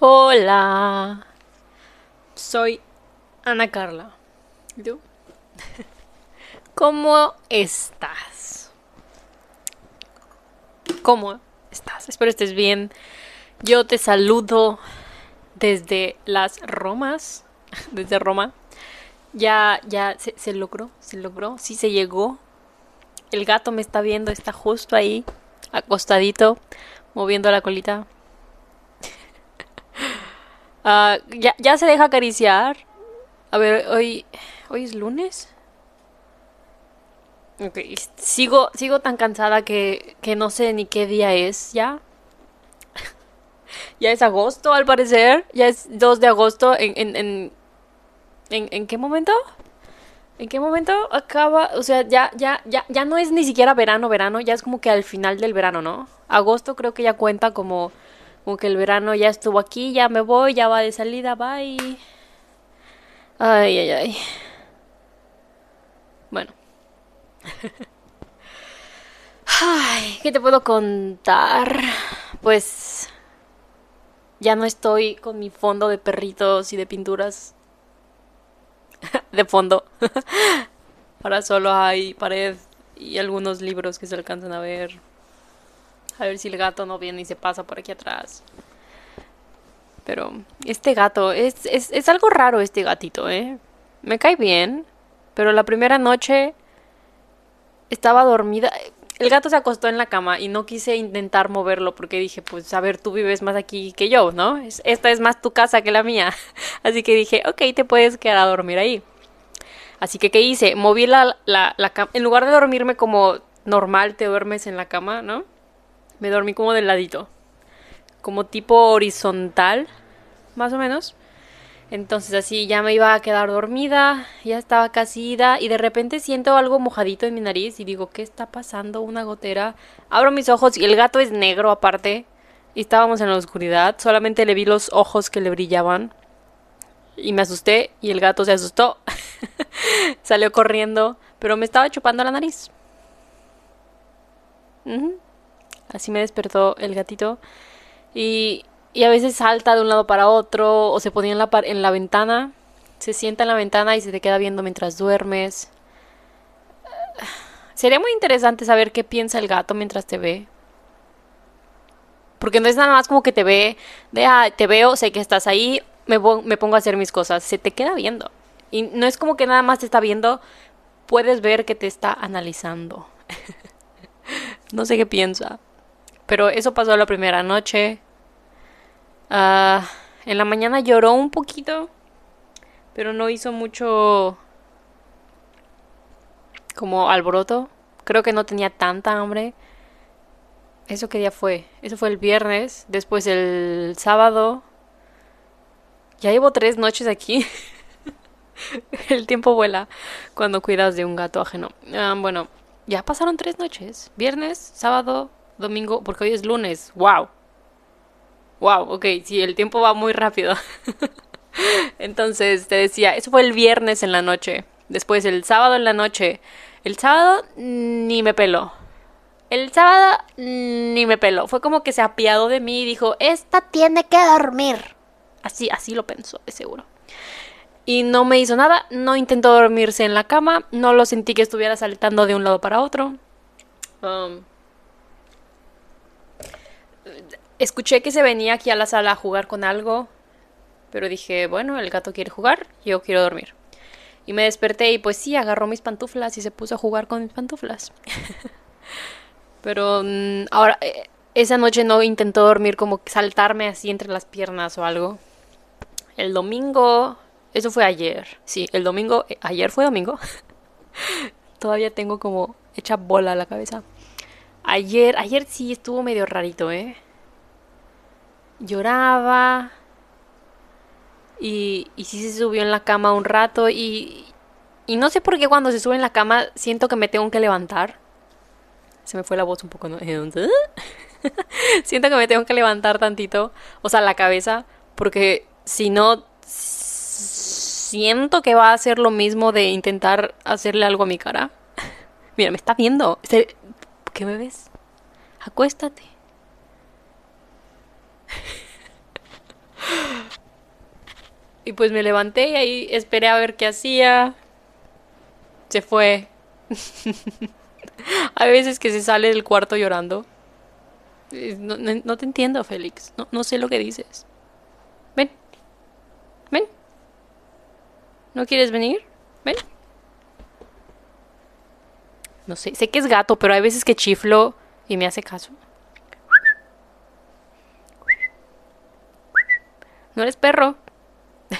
Hola. Soy Ana Carla. ¿Y tú? ¿Cómo estás? ¿Cómo estás? Espero estés bien. Yo te saludo desde las Romas, desde Roma. Ya, ya se, se logró, se logró, sí se llegó. El gato me está viendo, está justo ahí, acostadito, moviendo la colita. Ah, ya, ya se deja acariciar. A ver, hoy, hoy es lunes. Ok, sigo, sigo tan cansada que, que no sé ni qué día es ya. ya es agosto, al parecer. Ya es 2 de agosto. ¿En, en, en, en, en qué momento? ¿En qué momento acaba? O sea, ya, ya, ya, ya no es ni siquiera verano, verano, ya es como que al final del verano, ¿no? Agosto creo que ya cuenta como, como que el verano ya estuvo aquí, ya me voy, ya va de salida, bye. Ay, ay, ay. Bueno. Ay, ¿qué te puedo contar? Pues ya no estoy con mi fondo de perritos y de pinturas de fondo. Ahora solo hay pared y algunos libros que se alcanzan a ver. A ver si el gato no viene y se pasa por aquí atrás. Pero este gato, es, es, es algo raro este gatito, ¿eh? Me cae bien, pero la primera noche estaba dormida. El gato se acostó en la cama y no quise intentar moverlo porque dije, pues a ver, tú vives más aquí que yo, ¿no? Es- Esta es más tu casa que la mía. Así que dije, ok, te puedes quedar a dormir ahí. Así que, ¿qué hice? Moví la, la, la cama. En lugar de dormirme como normal, te duermes en la cama, ¿no? Me dormí como del ladito. Como tipo horizontal, más o menos. Entonces así ya me iba a quedar dormida, ya estaba casi ida y de repente siento algo mojadito en mi nariz y digo, ¿qué está pasando? Una gotera. Abro mis ojos y el gato es negro aparte y estábamos en la oscuridad, solamente le vi los ojos que le brillaban y me asusté y el gato se asustó. Salió corriendo, pero me estaba chupando la nariz. Así me despertó el gatito. Y, y a veces salta de un lado para otro o se ponía en la, en la ventana. Se sienta en la ventana y se te queda viendo mientras duermes. Sería muy interesante saber qué piensa el gato mientras te ve. Porque no es nada más como que te ve, de, ah, te veo, sé que estás ahí, me, me pongo a hacer mis cosas. Se te queda viendo. Y no es como que nada más te está viendo, puedes ver que te está analizando. No sé qué piensa. Pero eso pasó la primera noche. Ah, en la mañana lloró un poquito, pero no hizo mucho como alboroto. Creo que no tenía tanta hambre. ¿Eso qué día fue? Eso fue el viernes. Después el sábado. Ya llevo tres noches aquí. El tiempo vuela cuando cuidas de un gato ajeno. Ah, bueno, ya pasaron tres noches. Viernes, sábado, domingo, porque hoy es lunes. ¡Wow! Wow, ok, sí, el tiempo va muy rápido. Entonces, te decía, eso fue el viernes en la noche. Después el sábado en la noche. El sábado ni me peló. El sábado ni me peló. Fue como que se apiadó de mí y dijo, esta tiene que dormir. Así, así lo pensó, de seguro. Y no me hizo nada, no intentó dormirse en la cama, no lo sentí que estuviera saltando de un lado para otro. Um, escuché que se venía aquí a la sala a jugar con algo, pero dije, bueno, el gato quiere jugar, yo quiero dormir. Y me desperté y pues sí, agarró mis pantuflas y se puso a jugar con mis pantuflas. Pero mm, ahora, eh, esa noche no intentó dormir como saltarme así entre las piernas o algo. El domingo, eso fue ayer. Sí, el domingo, eh, ayer fue domingo. Todavía tengo como hecha bola la cabeza. Ayer, ayer sí estuvo medio rarito, ¿eh? Lloraba y, y sí se subió en la cama un rato y, y no sé por qué cuando se sube en la cama siento que me tengo que levantar. Se me fue la voz un poco, ¿no? Siento que me tengo que levantar tantito, o sea, la cabeza, porque si no, siento que va a hacer lo mismo de intentar hacerle algo a mi cara. Mira, me está viendo. ¿Qué me ves? Acuéstate. Y pues me levanté y ahí esperé a ver qué hacía. Se fue. Hay veces que se sale del cuarto llorando. No, te entiendo, Félix. No, no sé lo que dices. Ven. Ven. ¿No quieres venir? Ven. No sé, sé que es gato, pero hay veces que chiflo y me hace caso. No eres perro.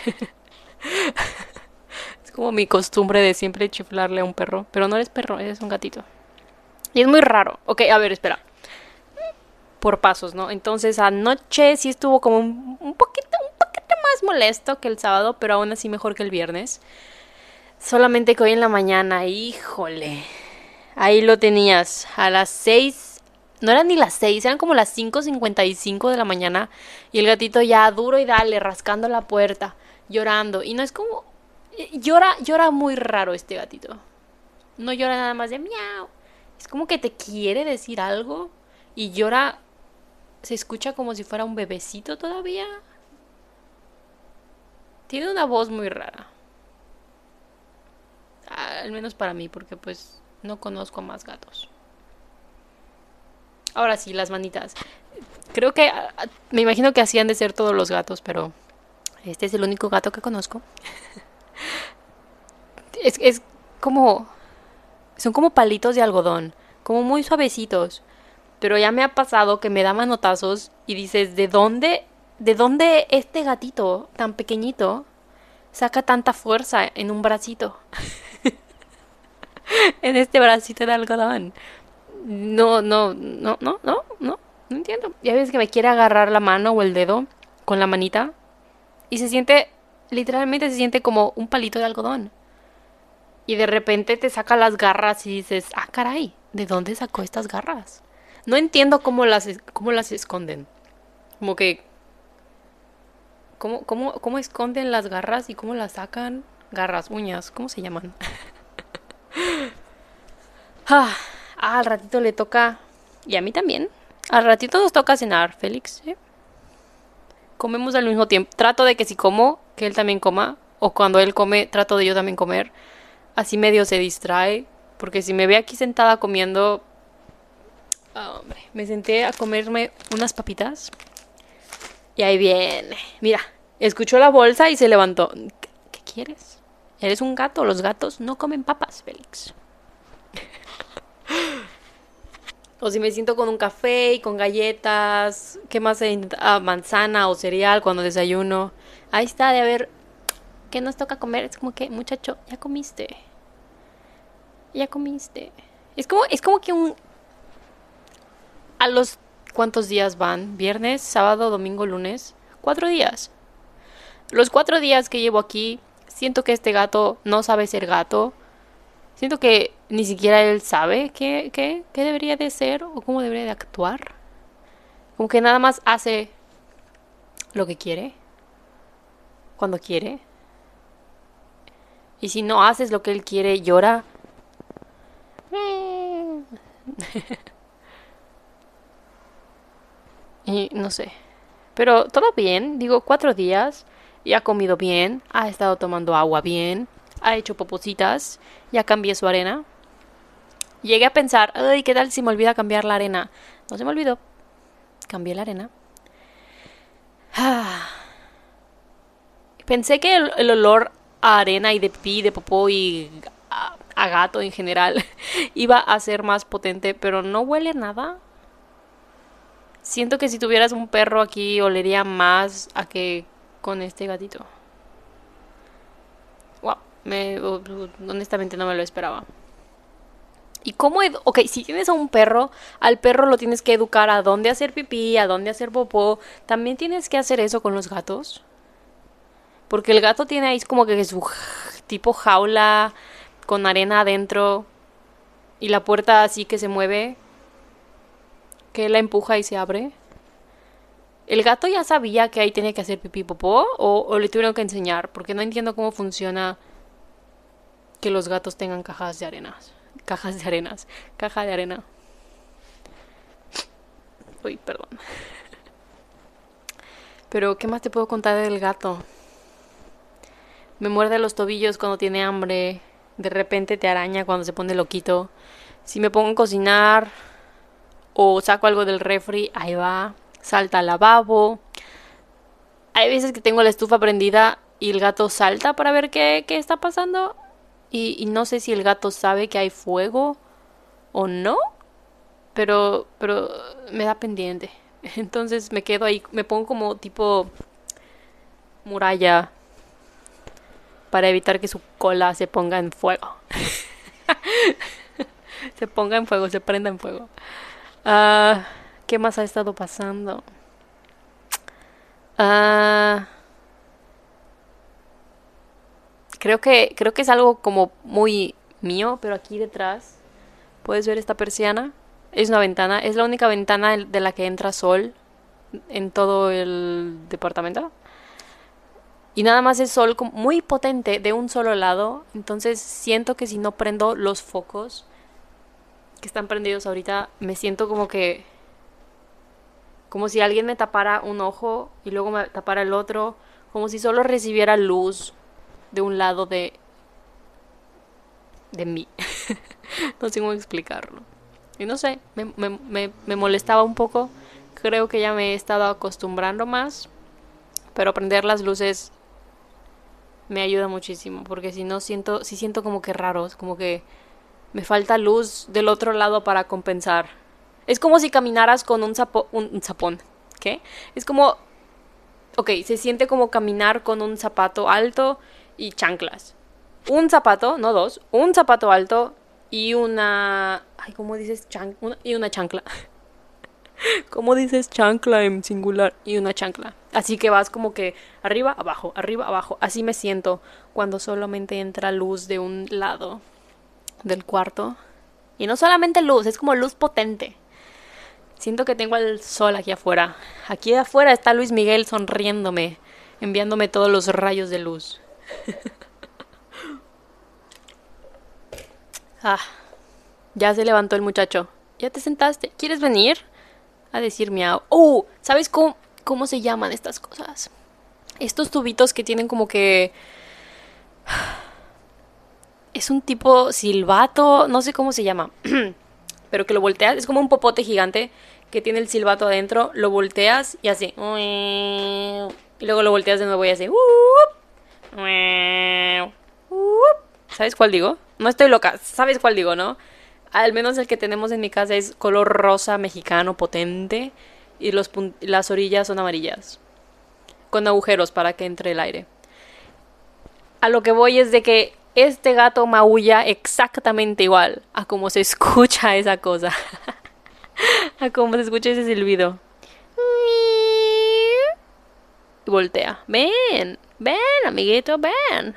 es como mi costumbre de siempre chiflarle a un perro. Pero no eres perro, eres un gatito. Y es muy raro. Ok, a ver, espera. Por pasos, ¿no? Entonces anoche sí estuvo como un, poquito, un poquito más molesto que el sábado, pero aún así mejor que el viernes. Solamente que hoy en la mañana, híjole. Ahí lo tenías. A las 6. No eran ni las 6, eran como las 5.55 de la mañana. Y el gatito ya duro y dale, rascando la puerta, llorando. Y no es como. Eh, llora, llora muy raro este gatito. No llora nada más de miau. Es como que te quiere decir algo. Y llora. Se escucha como si fuera un bebecito todavía. Tiene una voz muy rara. Al menos para mí, porque pues no conozco más gatos. Ahora sí, las manitas. Creo que me imagino que hacían de ser todos los gatos, pero este es el único gato que conozco. es, es como... Son como palitos de algodón, como muy suavecitos. Pero ya me ha pasado que me da manotazos y dices, ¿de dónde, de dónde este gatito tan pequeñito saca tanta fuerza en un bracito? en este bracito de algodón. No, no, no, no, no, no, no entiendo. Ya ves que me quiere agarrar la mano o el dedo con la manita y se siente, literalmente se siente como un palito de algodón. Y de repente te saca las garras y dices, ah, caray, ¿de dónde sacó estas garras? No entiendo cómo las, cómo las esconden. Como que... ¿Cómo, cómo, ¿Cómo esconden las garras y cómo las sacan? Garras, uñas, ¿cómo se llaman? Ah, al ratito le toca. Y a mí también. Al ratito nos toca cenar, Félix. Comemos al mismo tiempo. Trato de que si como, que él también coma. O cuando él come, trato de yo también comer. Así medio se distrae. Porque si me ve aquí sentada comiendo. Ah, hombre, me senté a comerme unas papitas. Y ahí viene. Mira, escuchó la bolsa y se levantó. ¿Qué quieres? Eres un gato. Los gatos no comen papas, Félix. O si me siento con un café y con galletas, ¿qué más? Ah, manzana o cereal cuando desayuno. Ahí está, de a ver, ¿qué nos toca comer? Es como que, muchacho, ya comiste. Ya comiste. Es como, es como que un... A los... ¿Cuántos días van? ¿Viernes, sábado, domingo, lunes? Cuatro días. Los cuatro días que llevo aquí, siento que este gato no sabe ser gato. Siento que ni siquiera él sabe qué, qué, qué debería de ser o cómo debería de actuar. Como que nada más hace lo que quiere, cuando quiere. Y si no haces lo que él quiere, llora. y no sé. Pero todo bien, digo, cuatro días. Y ha comido bien, ha estado tomando agua bien, ha hecho popositas, ya cambié su arena. Llegué a pensar, ay, ¿qué tal si me olvida cambiar la arena? No se me olvidó. Cambié la arena. Pensé que el, olor a arena y de pi, de popó y a gato en general iba a ser más potente, pero no huele nada. Siento que si tuvieras un perro aquí olería más a que con este gatito. Honestamente no me lo esperaba. ¿Y cómo? Ok, si tienes a un perro, al perro lo tienes que educar a dónde hacer pipí, a dónde hacer popó. También tienes que hacer eso con los gatos. Porque el gato tiene ahí como que su tipo jaula con arena adentro y la puerta así que se mueve, que la empuja y se abre. ¿El gato ya sabía que ahí tenía que hacer pipí popó o, o le tuvieron que enseñar? Porque no entiendo cómo funciona que los gatos tengan cajas de arenas cajas de arenas. Caja de arena. Uy, perdón. Pero, ¿qué más te puedo contar del gato? Me muerde los tobillos cuando tiene hambre. De repente te araña cuando se pone loquito. Si me pongo a cocinar o saco algo del refri, ahí va. Salta al lavabo. Hay veces que tengo la estufa prendida y el gato salta para ver qué, qué está pasando. Y, y no sé si el gato sabe que hay fuego o no. Pero, pero me da pendiente. Entonces me quedo ahí, me pongo como tipo muralla para evitar que su cola se ponga en fuego. se ponga en fuego, se prenda en fuego. Ah, ¿Qué más ha estado pasando? Ah, creo que creo que es algo como muy mío, pero aquí detrás puedes ver esta persiana. Es una ventana, es la única ventana de la que entra sol en todo el departamento. Y nada más es sol muy potente de un solo lado. Entonces siento que si no prendo los focos que están prendidos ahorita, me siento como que... Como si alguien me tapara un ojo y luego me tapara el otro. Como si solo recibiera luz de un lado de... de mí. no sé cómo explicarlo. Y no sé, me, me, me molestaba un poco. Creo que ya me he estado acostumbrando más. Pero prender las luces me ayuda muchísimo, porque si no siento, si siento como que raro, como que me falta luz del otro lado para compensar. Es como si caminaras con un, zapo, un, zapón, ¿qué? Es como, ok, se siente como caminar con un zapato alto y chanclas. Un zapato, no dos, un zapato alto y una, ay, ¿cómo dices? Y una chancla. ¿Cómo dices chancla en singular? Y una chancla. Así que vas como que arriba, abajo, arriba, abajo. Así me siento cuando solamente entra luz de un lado del cuarto. Y no solamente luz, es como luz potente. Siento que tengo el sol aquí afuera. Aquí afuera está Luis Miguel sonriéndome, enviándome todos los rayos de luz. ah, ya se levantó el muchacho. ¿Ya te sentaste? ¿Quieres venir? a decir miau. Oh, ¿sabes cómo, cómo se llaman estas cosas? Estos tubitos que tienen como que... Es un tipo silbato, no sé cómo se llama, pero que lo volteas, es como un popote gigante que tiene el silbato adentro, lo volteas y así. Y luego lo volteas de nuevo y así. ¿Sabes cuál digo? No estoy loca, ¿sabes cuál digo, no? al menos el que tenemos en mi casa es color rosa mexicano potente y los las orillas son amarillas con agujeros para que entre el aire. A lo que voy es de que este gato maulla exactamente igual a como se escucha esa cosa. a como se escucha ese silbido. Y voltea. Ven, ven, amiguito, ven.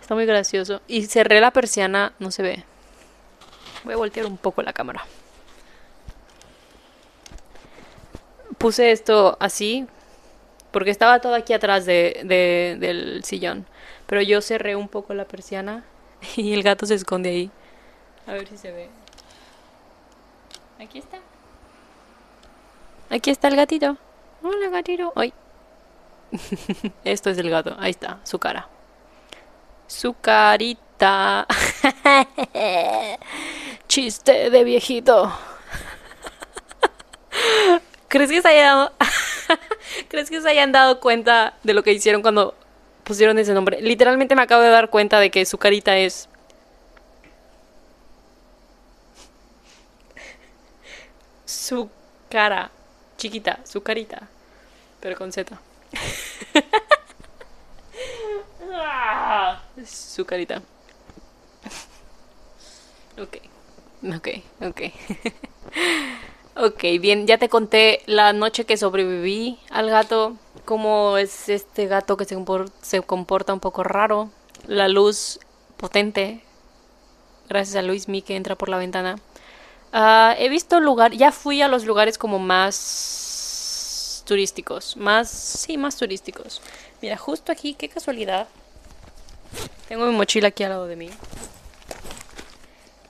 Está muy gracioso. Y cerré la persiana, no se ve. Voy a voltear un poco la cámara. Puse esto así porque estaba todo aquí atrás de, del sillón. Pero yo cerré un poco la persiana y el gato se esconde ahí. A ver si se ve. Aquí está. Aquí está el gatito. Hola, gatito. Ay. Esto es el gato. Ahí está, su cara su carita. Chiste de viejito. ¿Crees que se hayan ¿Crees que hayan dado cuenta de lo que hicieron cuando pusieron ese nombre? Literalmente me acabo de dar cuenta de que su carita es su cara chiquita, su carita, pero con Z. Su carita. Ok, ok, ok. ok, bien, ya te conté la noche que sobreviví al gato. Cómo es este gato que se, comporta, un poco raro. La luz potente. Gracias a Luis Mi que entra por la ventana. Ah, he visto lugar, ya fui a los lugares como más turísticos, más, sí, más turísticos. Mira, justo aquí, qué casualidad. Tengo mi mochila aquí al lado de mí.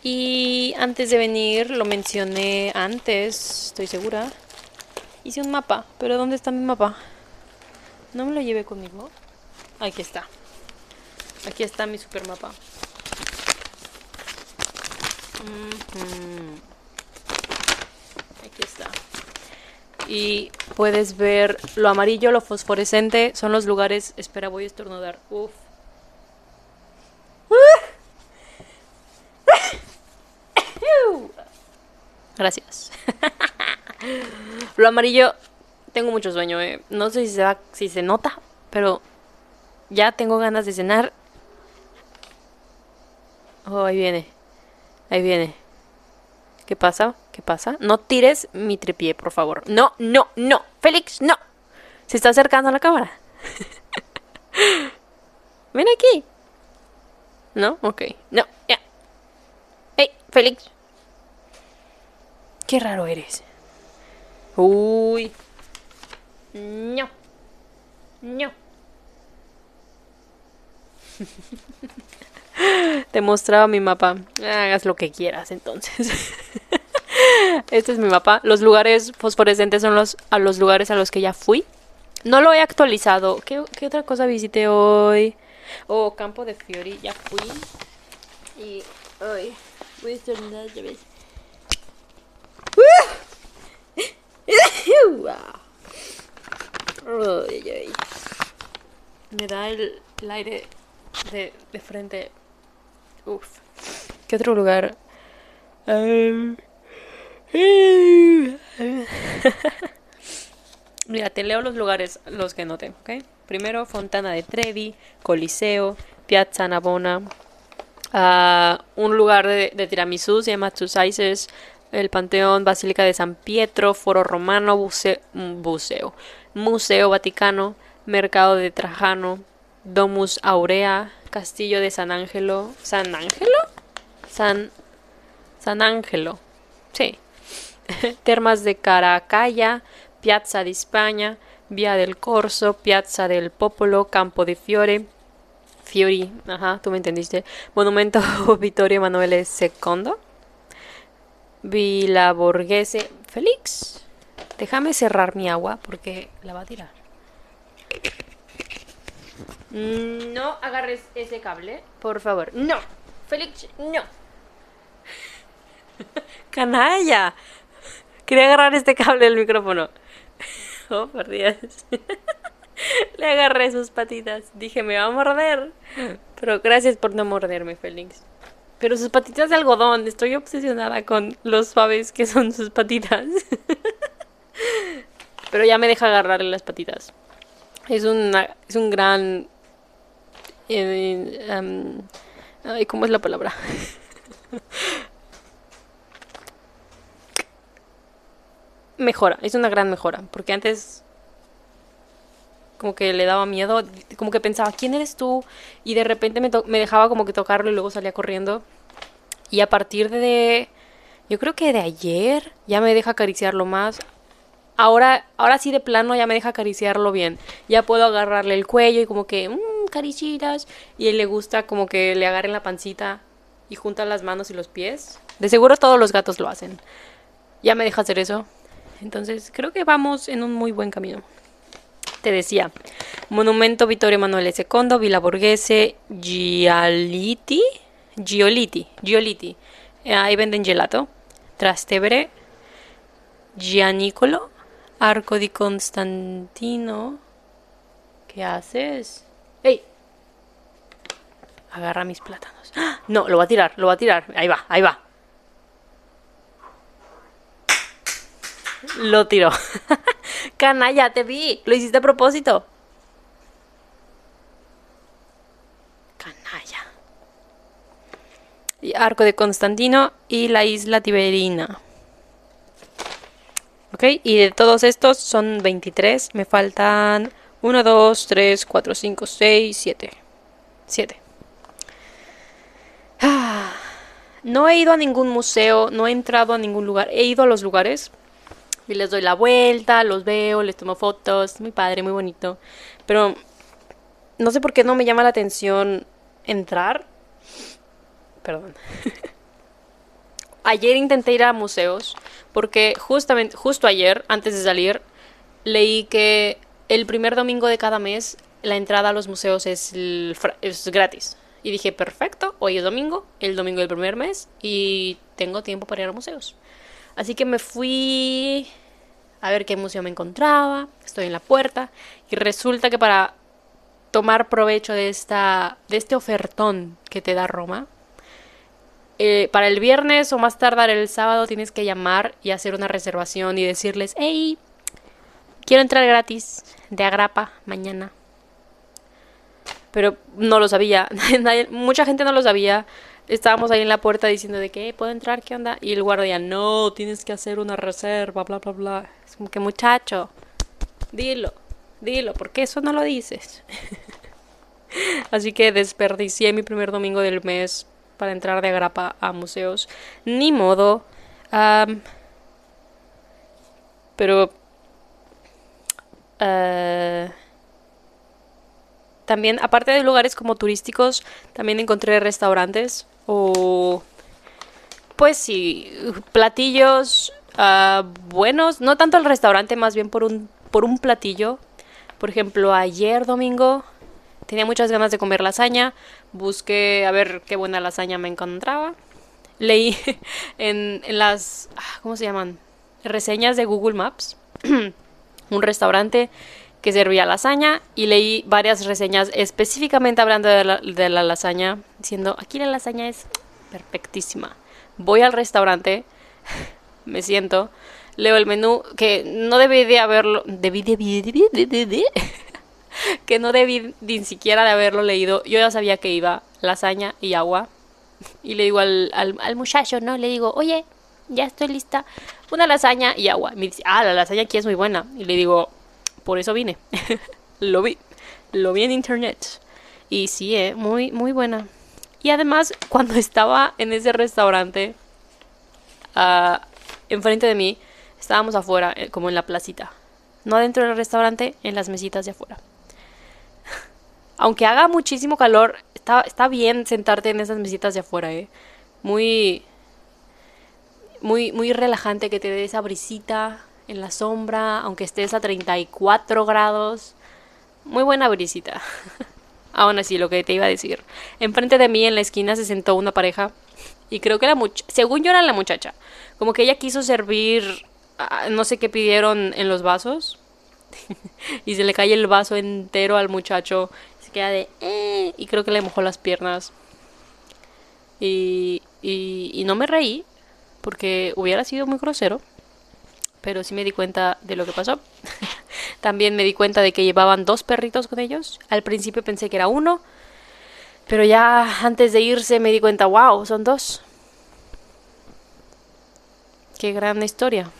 Y antes de venir, lo mencioné antes, estoy segura. Hice un mapa, pero ¿dónde está mi mapa? No me lo llevé conmigo. Aquí está. Aquí está mi super mapa. Aquí está. Y puedes ver lo amarillo, lo fosforescente, son los lugares... Espera, voy a estornudar. Uf. Gracias. lo amarillo, tengo mucho sueño, eh. No sé si se, va, si se nota, pero ya tengo ganas de cenar. Oh, ahí viene. Ahí viene. ¿Qué pasa? ¿Qué pasa? No tires mi tripié, por favor. No, no, no. Félix, no. Se está acercando a la cámara. Ven aquí. ¿No? Ok. No, ya. Hey, Félix. Qué raro eres. Uy. No. No. Te mostraba mi mapa. Hagas lo que quieras entonces. este es mi mapa. Los lugares fosforescentes son los, a los lugares a los que ya fui. No lo he actualizado. ¿Qué, otra cosa visité hoy? Oh, Campo de Fiori. Ya fui. Y hoy voy a estornudar ya ves. Me da el, el aire de, de frente. Uf. ¿Qué otro lugar? Mira, te leo los lugares, los que noté, ¿ok? Primero, Fontana de Trevi, Coliseo, Piazza Navona, uh, un lugar de, de, tiramisú, se llama Two el Panteón, Basílica de San Pietro, Foro Romano, buceo, buceo, Museo Vaticano, Mercado de Trajano, Domus Aurea, Castillo de San Ángelo. ¿San Ángelo? San. San Ángelo. Sí. Termas de Caracalla, Piazza di España, Vía del Corso, Piazza del Popolo, Campo de Fiore, Fiori, ajá, tú me entendiste. Monumento Vittorio Emanuele II, Villa Borghese. Félix, déjame cerrar mi agua porque la va a tirar. No agarres ese cable, por favor. No. Félix, no. Canalla. Quería agarrar este cable del micrófono. Oh, por Dios. Le agarré sus patitas. Dije, me va a morder. Pero gracias por no morderme, Félix. Pero sus patitas de algodón. Estoy obsesionada con los suaves que son sus patitas. Pero ya me deja agarrarle las patitas. Es, una, es un gran ¿Cómo es la palabra? mejora, es una gran mejora, porque antes como que le daba miedo, como que pensaba, ¿quién eres tú? Y de repente me, me dejaba como que tocarlo y luego salía corriendo. Y a partir de, yo creo que de ayer, ya me deja acariciarlo más. Ahora, ahora sí de plano ya me deja acariciarlo bien. Ya puedo agarrarle el cuello y como que, mmm, carichitas. Y él le gusta como que le agarren la pancita y juntan las manos y los pies. De seguro todos los gatos lo hacen. Ya me deja hacer eso. Entonces creo que vamos en un muy buen camino. Te decía, Monumento Vittorio Emanuele II, Villa Borghese, Gialiti, Gioliti, Gioliti. Ahí venden gelato. Trastevere, Gianicolo, Arco di Constantino. ¿Qué haces? ¡Ey! Agarra mis plátanos. ¡Ah! No, lo va a tirar, lo va a tirar. Ahí va, ahí va. Lo tiró. Canalla, te vi. Lo hiciste a propósito. Canalla. Arco de Constantino y la isla Tiberina. Ok, y de todos estos son 23. Me faltan 1, 2, 3, 4, 5, 6, 7. 7. No he ido a ningún museo, no he entrado a ningún lugar. He ido a los lugares y les doy la vuelta, los veo, les tomo fotos. Muy padre, muy bonito. Pero no sé por qué no me llama la atención entrar. Perdón. ayer intenté ir a museos porque justamente justo ayer antes de salir leí que el primer domingo de cada mes la entrada a los museos es, es gratis. Y dije, perfecto, hoy es domingo, el domingo del primer mes, y tengo tiempo para ir a museos. Así que me fui a ver qué museo me encontraba, estoy en la puerta, y resulta que para tomar provecho de, esta, de este ofertón que te da Roma, eh, para el viernes o más tardar el sábado tienes que llamar y hacer una reservación y decirles, hey, quiero entrar gratis de agrapa mañana. Pero no lo sabía, mucha gente no lo sabía. Estábamos ahí en la puerta diciendo de que puedo entrar, ¿qué onda? Y el guardia, no, tienes que hacer una reserva, bla, bla, bla. Es como que muchacho, dilo, dilo, porque eso no lo dices. Así que desperdicié mi primer domingo del mes para entrar de agrapa a museos. Ni modo. pero... Uh, también, aparte de lugares como turísticos, también encontré restaurantes o... Pues sí, platillos uh, buenos. No tanto el restaurante, más bien por un, por un platillo. Por ejemplo, ayer domingo tenía muchas ganas de comer lasaña. Busqué a ver qué buena lasaña me encontraba. Leí en, en las... Ah, ¿Cómo se llaman? Reseñas de Google Maps. un restaurante que servía lasaña y leí varias reseñas específicamente hablando de la, de la, lasaña, diciendo, aquí la lasaña es perfectísima. Voy al restaurante, me siento, leo el menú, que no debí de haberlo, debí, debí, que no debí ni siquiera de haberlo leído. Yo ya sabía que iba lasaña y agua. Y le digo al, al, muchacho, ¿no? Le digo, oye, ya estoy lista. Una lasaña y agua. me dice, ah, la lasaña aquí es muy buena. Y le digo, por eso vine. lo vi. Lo vi en internet. Y sí, eh, muy, muy buena. Y además, cuando estaba en ese restaurante, uh, enfrente de mí, estábamos afuera, eh, como en la placita. No dentro del restaurante, en las mesitas de afuera. Aunque haga muchísimo calor, está, está bien sentarte en esas mesitas de afuera, ¿eh? Muy, muy, muy relajante que te dé esa brisita en la sombra, aunque estés a 34 grados. Muy buena brisita. Aún así, lo que te iba a decir. Enfrente de mí, en la esquina, se sentó una pareja. Y creo que la muchacha, según yo era la muchacha, como que ella quiso servir, ah, no sé qué pidieron en los vasos. y se le cae el vaso entero al muchacho. Se queda de... Eh", y creo que le mojó las piernas. Y, y no me reí, porque hubiera sido muy grosero pero sí me di cuenta de lo que pasó. También me di cuenta de que llevaban dos perritos con ellos. Al principio pensé que era uno, pero ya antes de irse me di cuenta, wow, son dos. Qué gran historia.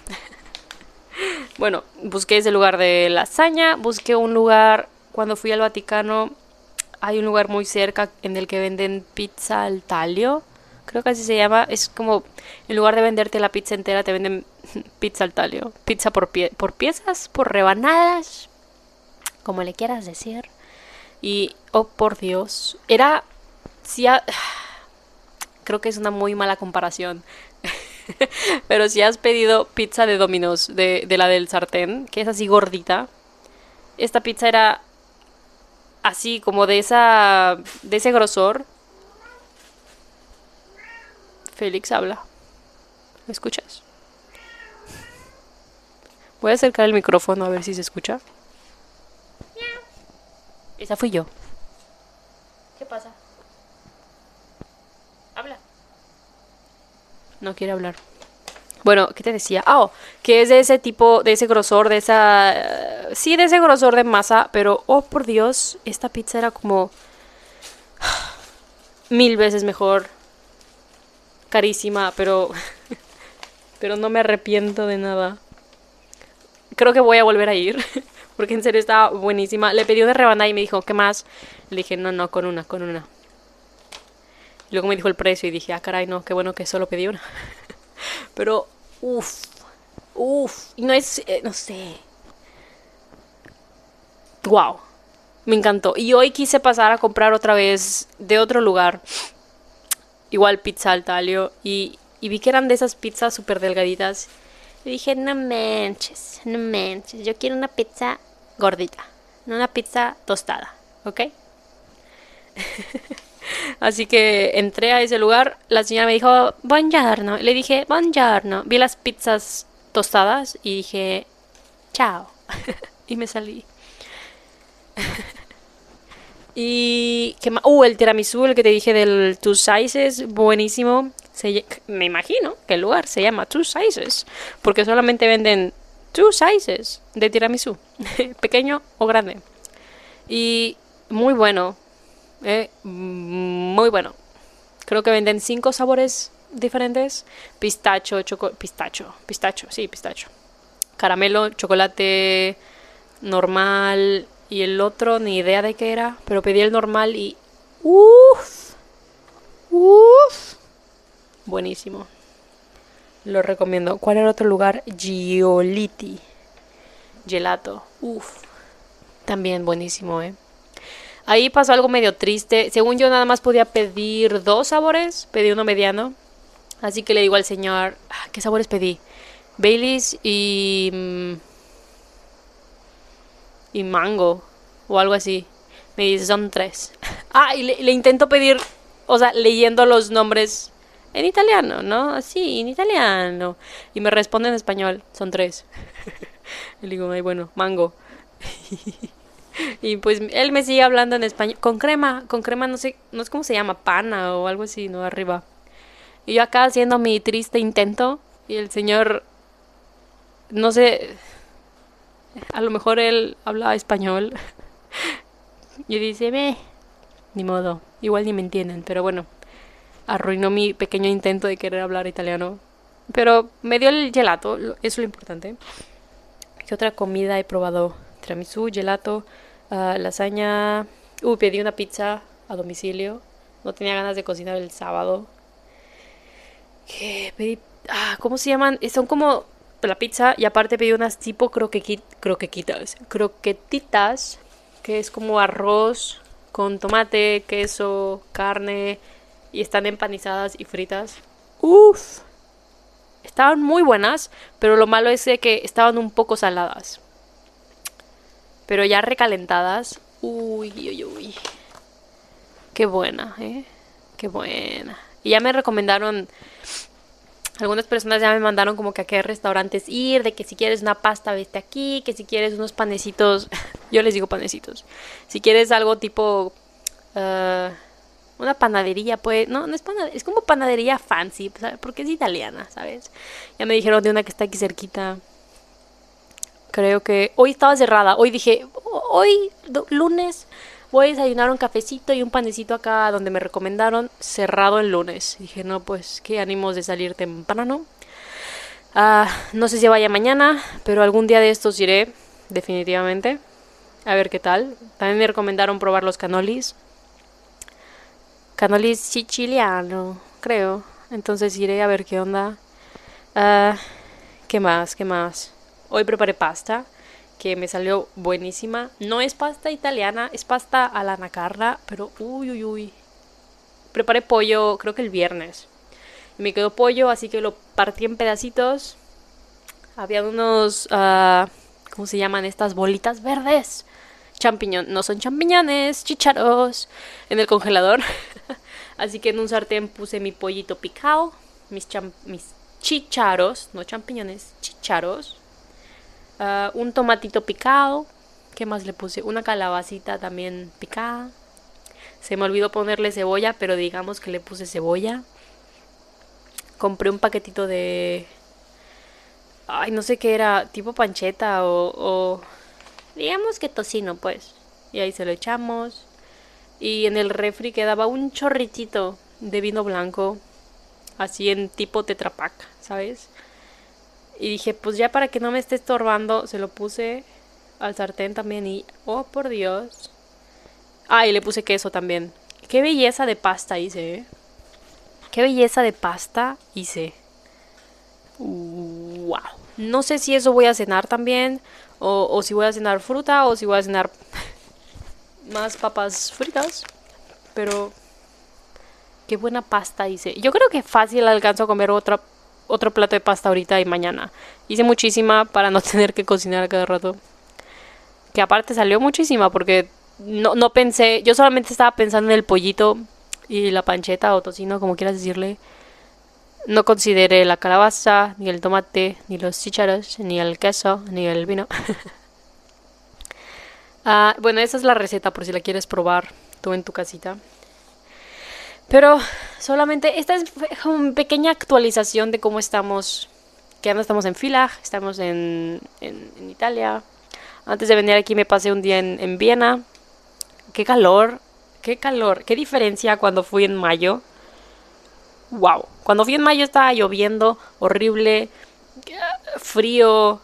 bueno, busqué ese lugar de lasaña, busqué un lugar, cuando fui al Vaticano, hay un lugar muy cerca en el que venden pizza al talio creo que así se llama. Es como, en lugar de venderte la pizza entera, te venden pizza al talio. Pizza por, pie por piezas, por rebanadas, como le quieras decir. Y, oh por Dios, era, si creo que es una muy mala comparación. Pero si has pedido pizza de Domino's, de, de la del sartén, que es así gordita, esta pizza era así como de esa de ese grosor Félix habla. ¿Me escuchas? Voy a acercar el micrófono a ver si se escucha. Esa fui yo. ¿Qué pasa? Habla. No quiere hablar. Bueno, ¿qué te decía? Ah, oh, que es de ese tipo, de ese grosor, de esa... sí, de ese grosor de masa, pero, oh, por Dios, esta pizza era como... mil veces mejor carísima, pero pero no me arrepiento de nada. Creo que voy a volver a ir, porque en serio estaba buenísima. Le pedí una rebanada y me dijo, "¿Qué más?" Le dije, "No, no, con una, con una." luego me dijo el precio y dije, "Ah, caray, no, qué bueno que solo pedí una." pero uff, uff, no es eh, no sé. Wow. Me encantó. Y hoy quise pasar a comprar otra vez de otro lugar igual pizza al talio y, vi que eran de esas pizzas súper delgaditas. Y dije, no manches, no manches, yo quiero una pizza gordita. una pizza tostada, ¿ok? Así que entré a ese lugar, la señora me dijo, buongiorno, le dije, buongiorno, vi las pizzas tostadas y dije, chao, y me salí. y uh, el tiramisú, el que te dije del Two Sizes, buenísimo. me imagino que el lugar se llama Two Sizes, porque solamente venden Two Sizes de tiramisú, pequeño o grande. Y muy bueno, eh, muy bueno. Creo que venden cinco sabores diferentes: pistacho, choco, pistacho, pistacho, sí, pistacho, caramelo, chocolate normal y el otro ni idea de qué era, pero pedí el normal y uff, uff, buenísimo. Lo recomiendo. ¿Cuál era otro lugar? Gioliti. Gelato. Uff. También buenísimo, ¿eh? Ahí pasó algo medio triste. Según yo nada más podía pedir dos sabores. Pedí uno mediano. Así que le digo al señor, ah, ¿qué sabores pedí? Baileys y... Y mango. O algo así. Me dice, son tres. Ah, y le, le intento pedir, o sea, leyendo los nombres en italiano, ¿no? Sí, en italiano. Y me responde en español, son tres. Le digo, ay, bueno, mango. y pues él me sigue hablando en español, con crema, con crema, no sé, no es cómo se llama, pana o algo así, ¿no? Arriba. Y yo acá haciendo mi triste intento y el señor, no sé, a lo mejor él habla español. y dice, ve, ni modo, igual ni me entienden, pero bueno arruinó mi pequeño intento de querer hablar italiano. Pero me dio el gelato, eso es lo importante. ¿Qué otra comida he probado? Tiramisú, gelato, uh, lasaña. Uy, pedí una pizza a domicilio. No tenía ganas de cocinar el sábado. ¿Qué pedí? Ah, ¿cómo se llaman? Son como la pizza y aparte pedí unas tipo croquequitas. Croquetitas, que es como arroz con tomate, queso, carne y están empanizadas y fritas. Uff. Estaban muy buenas, pero lo malo es que estaban un poco saladas. Pero ya recalentadas. Uy, uy, uy. Qué buena, ¿eh? Qué buena. Y ya me recomendaron algunas personas ya me mandaron como que a qué restaurantes ir, de que si quieres una pasta, vete aquí, que si quieres unos panecitos, yo les digo panecitos, si quieres algo tipo uh, una panadería, pues, no, no es panadería, es como panadería fancy, porque es italiana, ¿sabes? Ya me dijeron de una que está aquí cerquita. Creo que hoy estaba cerrada. Hoy dije, hoy, lunes, voy a desayunar un cafecito y un panecito acá donde me recomendaron, cerrado el lunes. Dije, no, pues, qué ánimos de salir temprano. Ah, no sé si vaya mañana, pero algún día de estos iré, definitivamente. A ver qué tal. También me recomendaron probar los canolis. Canolis siciliano, creo. Entonces iré a ver qué onda. Uh, ¿Qué más? ¿Qué más? Hoy preparé pasta que me salió buenísima. No es pasta italiana, es pasta a la nacarra, pero uy, uy, uy. Preparé pollo, creo que el viernes. me quedó pollo, así que lo partí en pedacitos. Había unos, uh, ¿cómo se llaman estas bolitas verdes? champiñón, no son champiñones, chicharos en el congelador. Así que en un sartén puse mi pollito picado, mis, mis chicharos, no champiñones, chicharos, ah, un tomatito picado, ¿qué más le puse? Una calabacita también picada. Se me olvidó ponerle cebolla, pero digamos que le puse cebolla. Compré un paquetito de... Ay, no sé qué era, tipo pancheta o, o digamos que tocino, pues. Y ahí se lo echamos. Y en el refri quedaba un chorritito de vino blanco, así en tipo tetrapac, ¿sabes? Y dije, pues ya para que no me esté estorbando, se lo puse al sartén también y, oh por Dios. Ah, y le puse queso también. Qué belleza de pasta hice, ¿eh? Qué belleza de pasta hice. Wow. No sé si eso voy a cenar también o, si voy a cenar fruta o si voy a cenar más papas fritas. Pero qué buena pasta hice. Yo creo que fácil alcanzo a comer otra, otro plato de pasta ahorita y mañana. Hice muchísima para no tener que cocinar cada rato. Que aparte salió muchísima porque no, no pensé, yo solamente estaba pensando en el pollito y la pancheta o tocino, como quieras decirle. No consideré la calabaza, ni el tomate, ni los chícharos, ni el queso, ni el vino. Ah, bueno, esa es la receta por si la quieres probar tú en tu casita. Pero solamente esta es una pequeña actualización de cómo estamos. Que no estamos en fila, estamos en, en, Italia. Antes de venir aquí me pasé un día en, en Viena. Qué calor, qué calor, qué diferencia cuando fui en mayo. Wow, cuando fui en mayo estaba lloviendo, horrible, frío.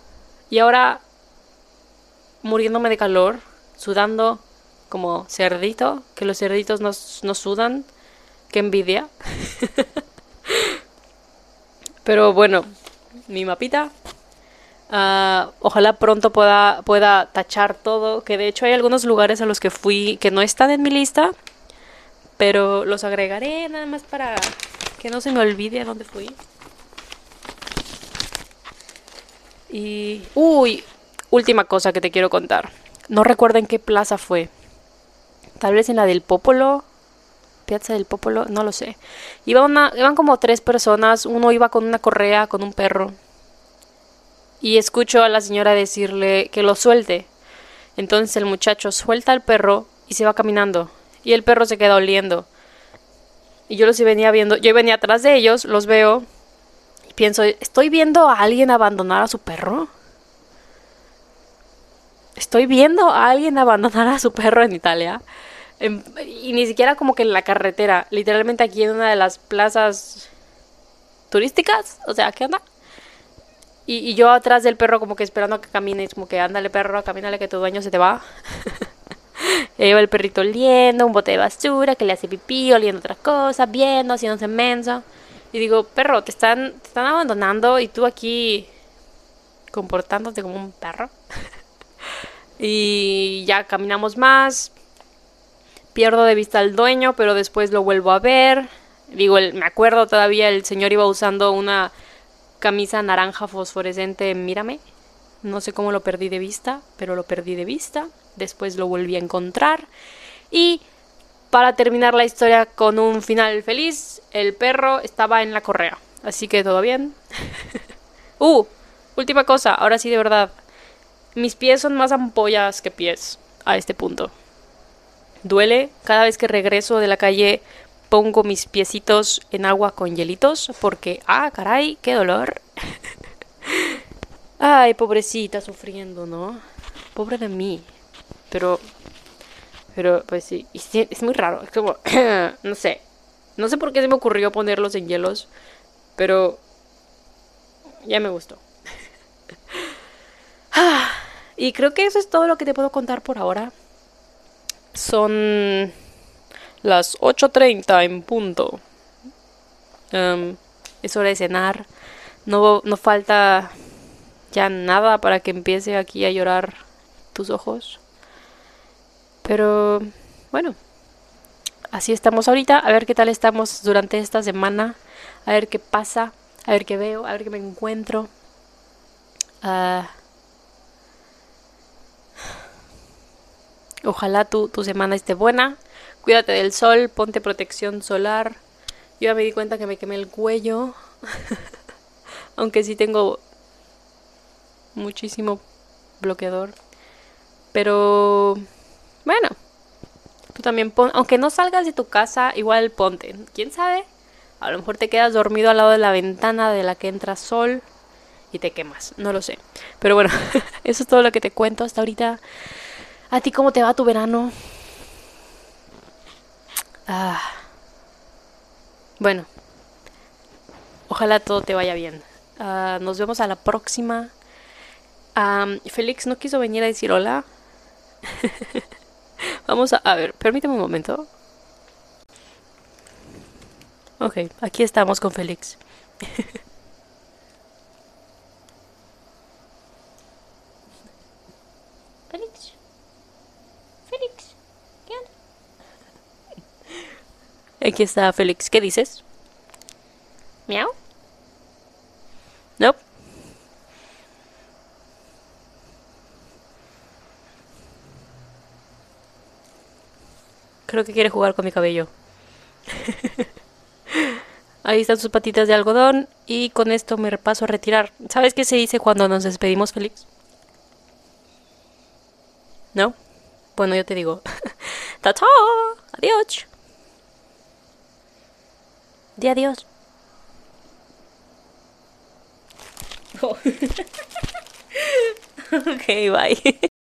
Y ahora muriéndome de calor, sudando como cerdito, que los cerditos no, no sudan. Qué envidia. Pero bueno, mi mapita. Uh, ojalá pronto pueda, pueda tachar todo. Que de hecho hay algunos lugares a los que fui que no están en mi lista. Pero los agregaré nada más para que no se me olvide a dónde fui. Y... Uy, última cosa que te quiero contar. No recuerdo en qué plaza fue. Tal vez en la del Popolo Piazza del Popolo, no lo sé. Iban como tres personas, uno iba con una correa, con un perro. Y escucho a la señora decirle que lo suelte. Entonces el muchacho suelta al perro y se va caminando. Y el perro se queda oliendo. Y yo los venía viendo, yo venía atrás de ellos, los veo. Y pienso, ¿estoy viendo a alguien abandonar a su perro? Estoy viendo a alguien abandonar a su perro en Italia y ni siquiera como que en la carretera, literalmente aquí en una de las plazas turísticas, o sea, ¿qué onda? Y, yo atrás del perro como que esperando a que camine, como que ándale perro, camínale que tu dueño se te va. y el perrito oliendo, un bote de basura, que le hace pipí, oliendo otras cosas, viendo, haciéndose menso. Y digo, perro, te están, te están abandonando y tú aquí comportándote como un perro. y ya caminamos más, pierdo de vista al dueño, pero después lo vuelvo a ver. Digo, me acuerdo todavía, el señor iba usando una camisa naranja fosforescente, mírame. No sé cómo lo perdí de vista, pero lo perdí de vista. Después lo volví a encontrar. Y para terminar la historia con un final feliz, el perro estaba en la correa. Así que todo bien. uh, última cosa, ahora sí de verdad. Mis pies son más ampollas que pies a este punto. Duele cada vez que regreso de la calle pongo mis piecitos en agua con hielitos porque, ah, caray, qué dolor. Ay, pobrecita, sufriendo, ¿no? Pobre de mí. Pero, pero, pues sí, es muy raro. Es como, no sé. No sé por qué se me ocurrió ponerlos en hielos, pero ya me gustó. y creo que eso es todo lo que te puedo contar por ahora. Son las 8.30 en punto. Em, es hora de cenar. No, no falta ya nada para que empiece aquí a llorar tus ojos. Pero bueno, así estamos ahorita. A ver qué tal estamos durante esta semana. A ver qué pasa. A ver qué veo. A ver qué me encuentro. Ah, Ojalá tu, tu semana esté buena. Cuídate del sol, ponte protección solar. Yo ya me di cuenta que me quemé el cuello. Aunque sí tengo muchísimo bloqueador. Pero bueno, tú también pon, aunque no salgas de tu casa, igual ponte. ¿Quién sabe? A lo mejor te quedas dormido al lado de la ventana de la que entra sol y te quemas. No lo sé. Pero bueno, eso es todo lo que te cuento hasta ahorita. ¿A ti cómo te va tu verano? Ah. Bueno, ojalá todo te vaya bien. Ah, nos vemos a la próxima. Félix no quiso venir a decir hola. Vamos a, a ver, permíteme un momento. Ok, aquí estamos con Félix. Aquí está Félix. ¿Qué dices? ¿Miau? Nope. Creo que quiere jugar con mi cabello. Ahí están sus patitas de algodón. Y con esto me repaso a retirar. ¿Sabes qué se dice cuando nos despedimos, Félix? ¿No? Bueno, yo te digo. ¡Tata! ¡Adiós! Di adiós. ok, bye.